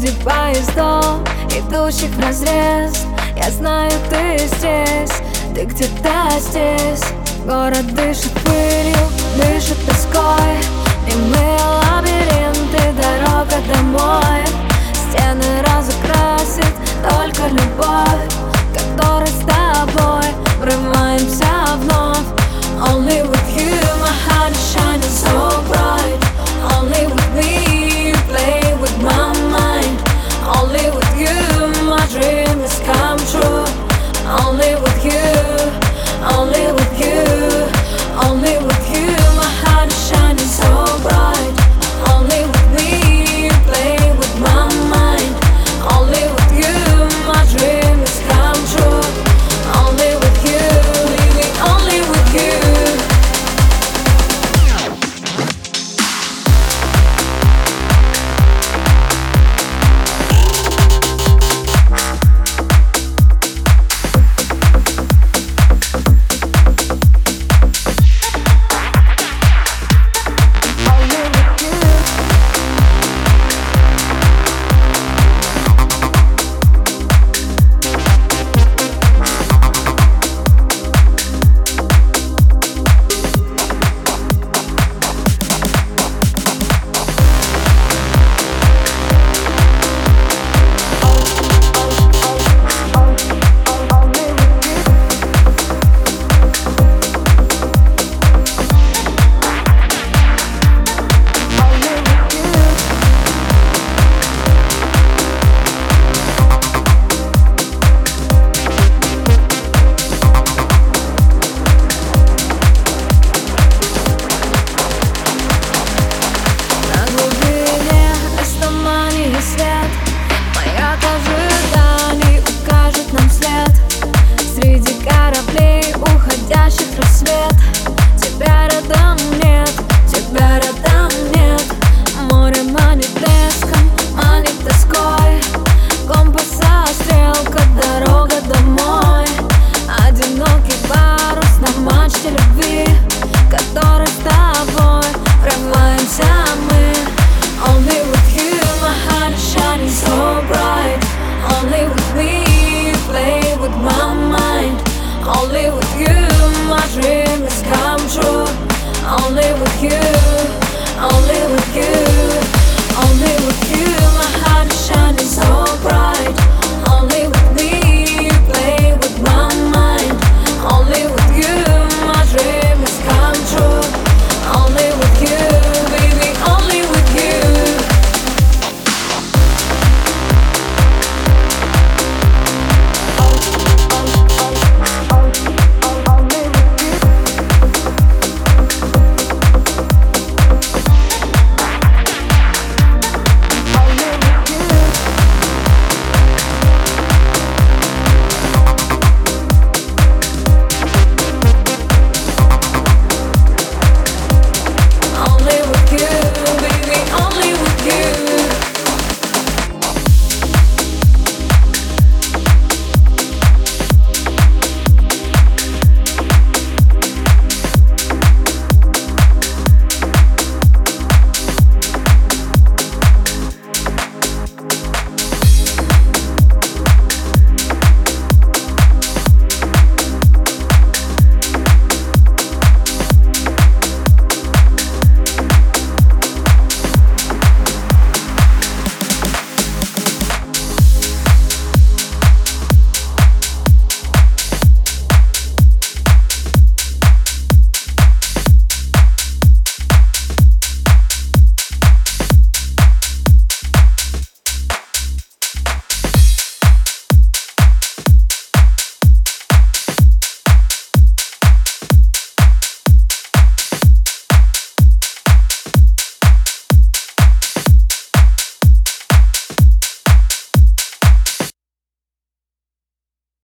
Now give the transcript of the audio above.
Среди поездов, идущих в разрез Я знаю, ты здесь, ты где-то здесь. Город дышит пылью, дышит тоской. И мы лабиринты, дорога домой. Стены разукрасит только любовь.